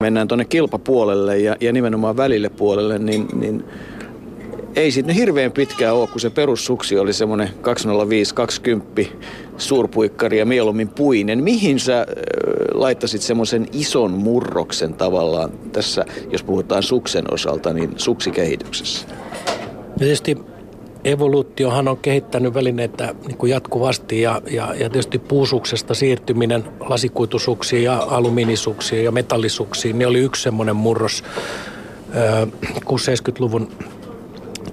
mennään tuonne kilpapuolelle ja, ja nimenomaan välille puolelle, niin, niin ei sitten hirveän pitkää ole, kun se perussuksi oli semmoinen 205-20 suurpuikkari ja mieluummin puinen. Mihin sä äh, laittasit semmoisen ison murroksen tavallaan tässä, jos puhutaan suksen osalta, niin suksikehityksessä? Tietysti evoluutiohan on kehittänyt välineitä niin kuin jatkuvasti ja, ja, ja tietysti puusuksesta siirtyminen lasikuitusuksiin ja alumiinisuksiin ja metallisuksiin, niin oli yksi semmoinen murros 60-70-luvun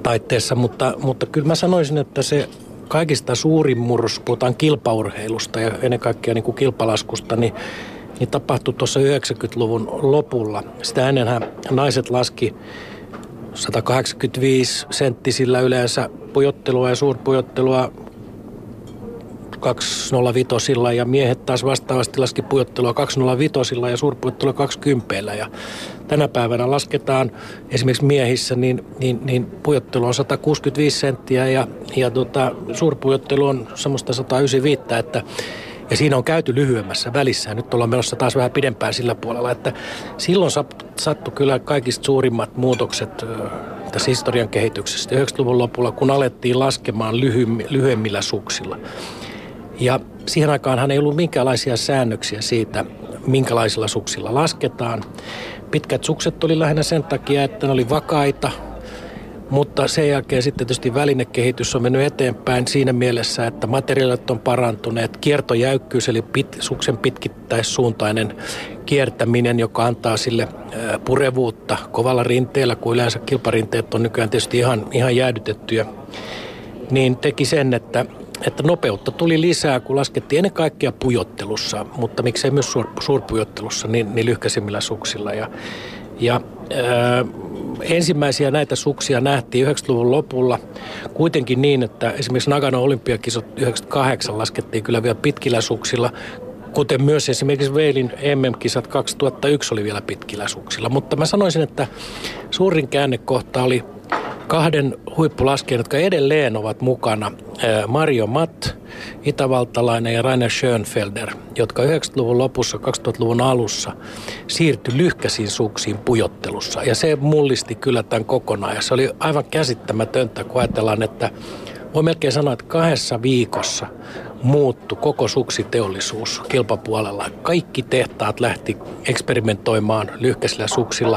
taitteessa, mutta, mutta kyllä mä sanoisin, että se kaikista suurin murros, puhutaan kilpaurheilusta ja ennen kaikkea niin kuin kilpalaskusta, niin, niin tapahtui tuossa 90-luvun lopulla. Sitä ennenhän naiset laski 185 senttisillä yleensä pujottelua ja suurpujottelua. 205 ja miehet taas vastaavasti laski pujottelua 205 ja suurpujottelua 20 ja tänä päivänä lasketaan esimerkiksi miehissä, niin, niin, niin pujottelu on 165 senttiä ja, ja tota, suurpujottelu on semmoista 195, että ja siinä on käyty lyhyemmässä välissä. Nyt ollaan menossa taas vähän pidempään sillä puolella, että silloin sattui kyllä kaikista suurimmat muutokset tässä historian kehityksestä 90-luvun lopulla, kun alettiin laskemaan lyhyemmillä suksilla. Ja siihen aikaanhan ei ollut minkäänlaisia säännöksiä siitä, minkälaisilla suksilla lasketaan. Pitkät sukset oli lähinnä sen takia, että ne oli vakaita, mutta sen jälkeen sitten tietysti välinekehitys on mennyt eteenpäin siinä mielessä, että materiaalit on parantuneet. Kiertojäykkyys eli pit, suksen pitkittäissuuntainen kiertäminen, joka antaa sille purevuutta kovalla rinteellä, kun yleensä kilparinteet on nykyään tietysti ihan, ihan jäädytettyjä, niin teki sen, että että nopeutta tuli lisää, kun laskettiin ennen kaikkea pujottelussa, mutta miksei myös suur, suurpujottelussa, niin, niin lyhkäisimmillä suksilla. Ja, ja ensimmäisiä näitä suksia nähtiin 90-luvun lopulla kuitenkin niin, että esimerkiksi Nagano olympiakisot 98 laskettiin kyllä vielä pitkillä suksilla, kuten myös esimerkiksi Veilin MM-kisat 2001 oli vielä pitkillä suksilla. Mutta mä sanoisin, että suurin käännekohta oli kahden huippulaskijan, jotka edelleen ovat mukana. Mario Matt, itävaltalainen ja Rainer Schönfelder, jotka 90-luvun lopussa, 2000-luvun alussa siirtyi lyhkäisiin suksiin pujottelussa. Ja se mullisti kyllä tämän kokonaan. Ja se oli aivan käsittämätöntä, kun ajatellaan, että voi melkein sanoa, että kahdessa viikossa muuttu koko suksiteollisuus kilpapuolella. Kaikki tehtaat lähti eksperimentoimaan lyhkäisillä suksilla